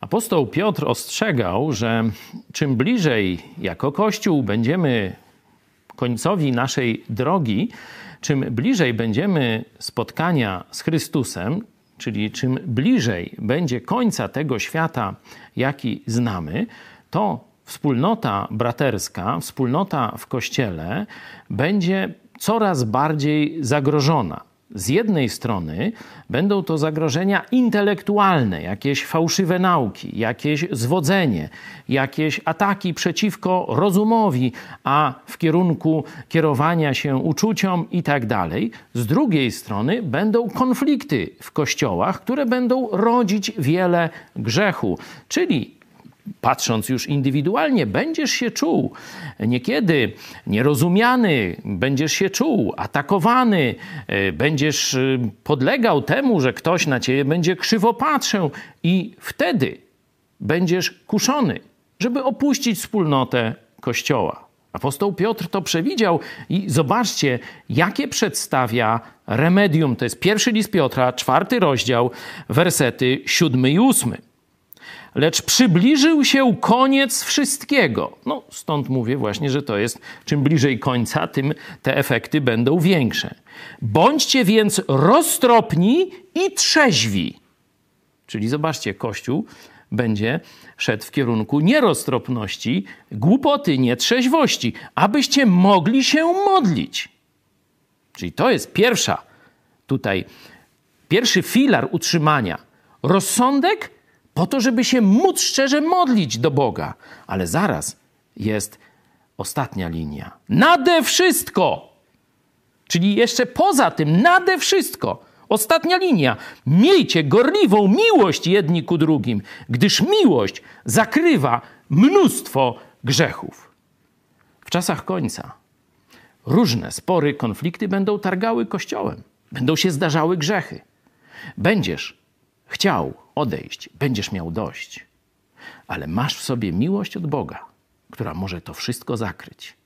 Apostoł Piotr ostrzegał, że czym bliżej jako Kościół będziemy końcowi naszej drogi, czym bliżej będziemy spotkania z Chrystusem, czyli czym bliżej będzie końca tego świata, jaki znamy, to wspólnota braterska, wspólnota w Kościele będzie coraz bardziej zagrożona. Z jednej strony będą to zagrożenia intelektualne, jakieś fałszywe nauki, jakieś zwodzenie, jakieś ataki przeciwko rozumowi, a w kierunku kierowania się uczuciom i tak. Z drugiej strony będą konflikty w kościołach, które będą rodzić wiele grzechu, czyli patrząc już indywidualnie, będziesz się czuł niekiedy nierozumiany, będziesz się czuł atakowany, e, będziesz e, podlegał temu, że ktoś na ciebie będzie krzywo patrzył, i wtedy będziesz kuszony, żeby opuścić wspólnotę Kościoła. Apostoł Piotr to przewidział i zobaczcie, jakie przedstawia remedium. To jest pierwszy list Piotra, czwarty rozdział, wersety siódmy i ósmy lecz przybliżył się koniec wszystkiego. No, stąd mówię właśnie, że to jest czym bliżej końca, tym te efekty będą większe. Bądźcie więc roztropni i trzeźwi. Czyli zobaczcie, Kościół będzie szedł w kierunku nieroztropności, głupoty, nietrzeźwości, abyście mogli się modlić. Czyli to jest pierwsza tutaj, pierwszy filar utrzymania. Rozsądek po to, żeby się móc szczerze modlić do Boga. Ale zaraz jest ostatnia linia. Nade wszystko! Czyli jeszcze poza tym, nade wszystko. Ostatnia linia. Miejcie gorliwą miłość jedni ku drugim, gdyż miłość zakrywa mnóstwo grzechów. W czasach końca różne spory, konflikty będą targały kościołem, będą się zdarzały grzechy. Będziesz chciał odejść, będziesz miał dość. Ale masz w sobie miłość od Boga, która może to wszystko zakryć.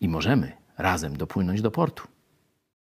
I możemy razem dopłynąć do portu.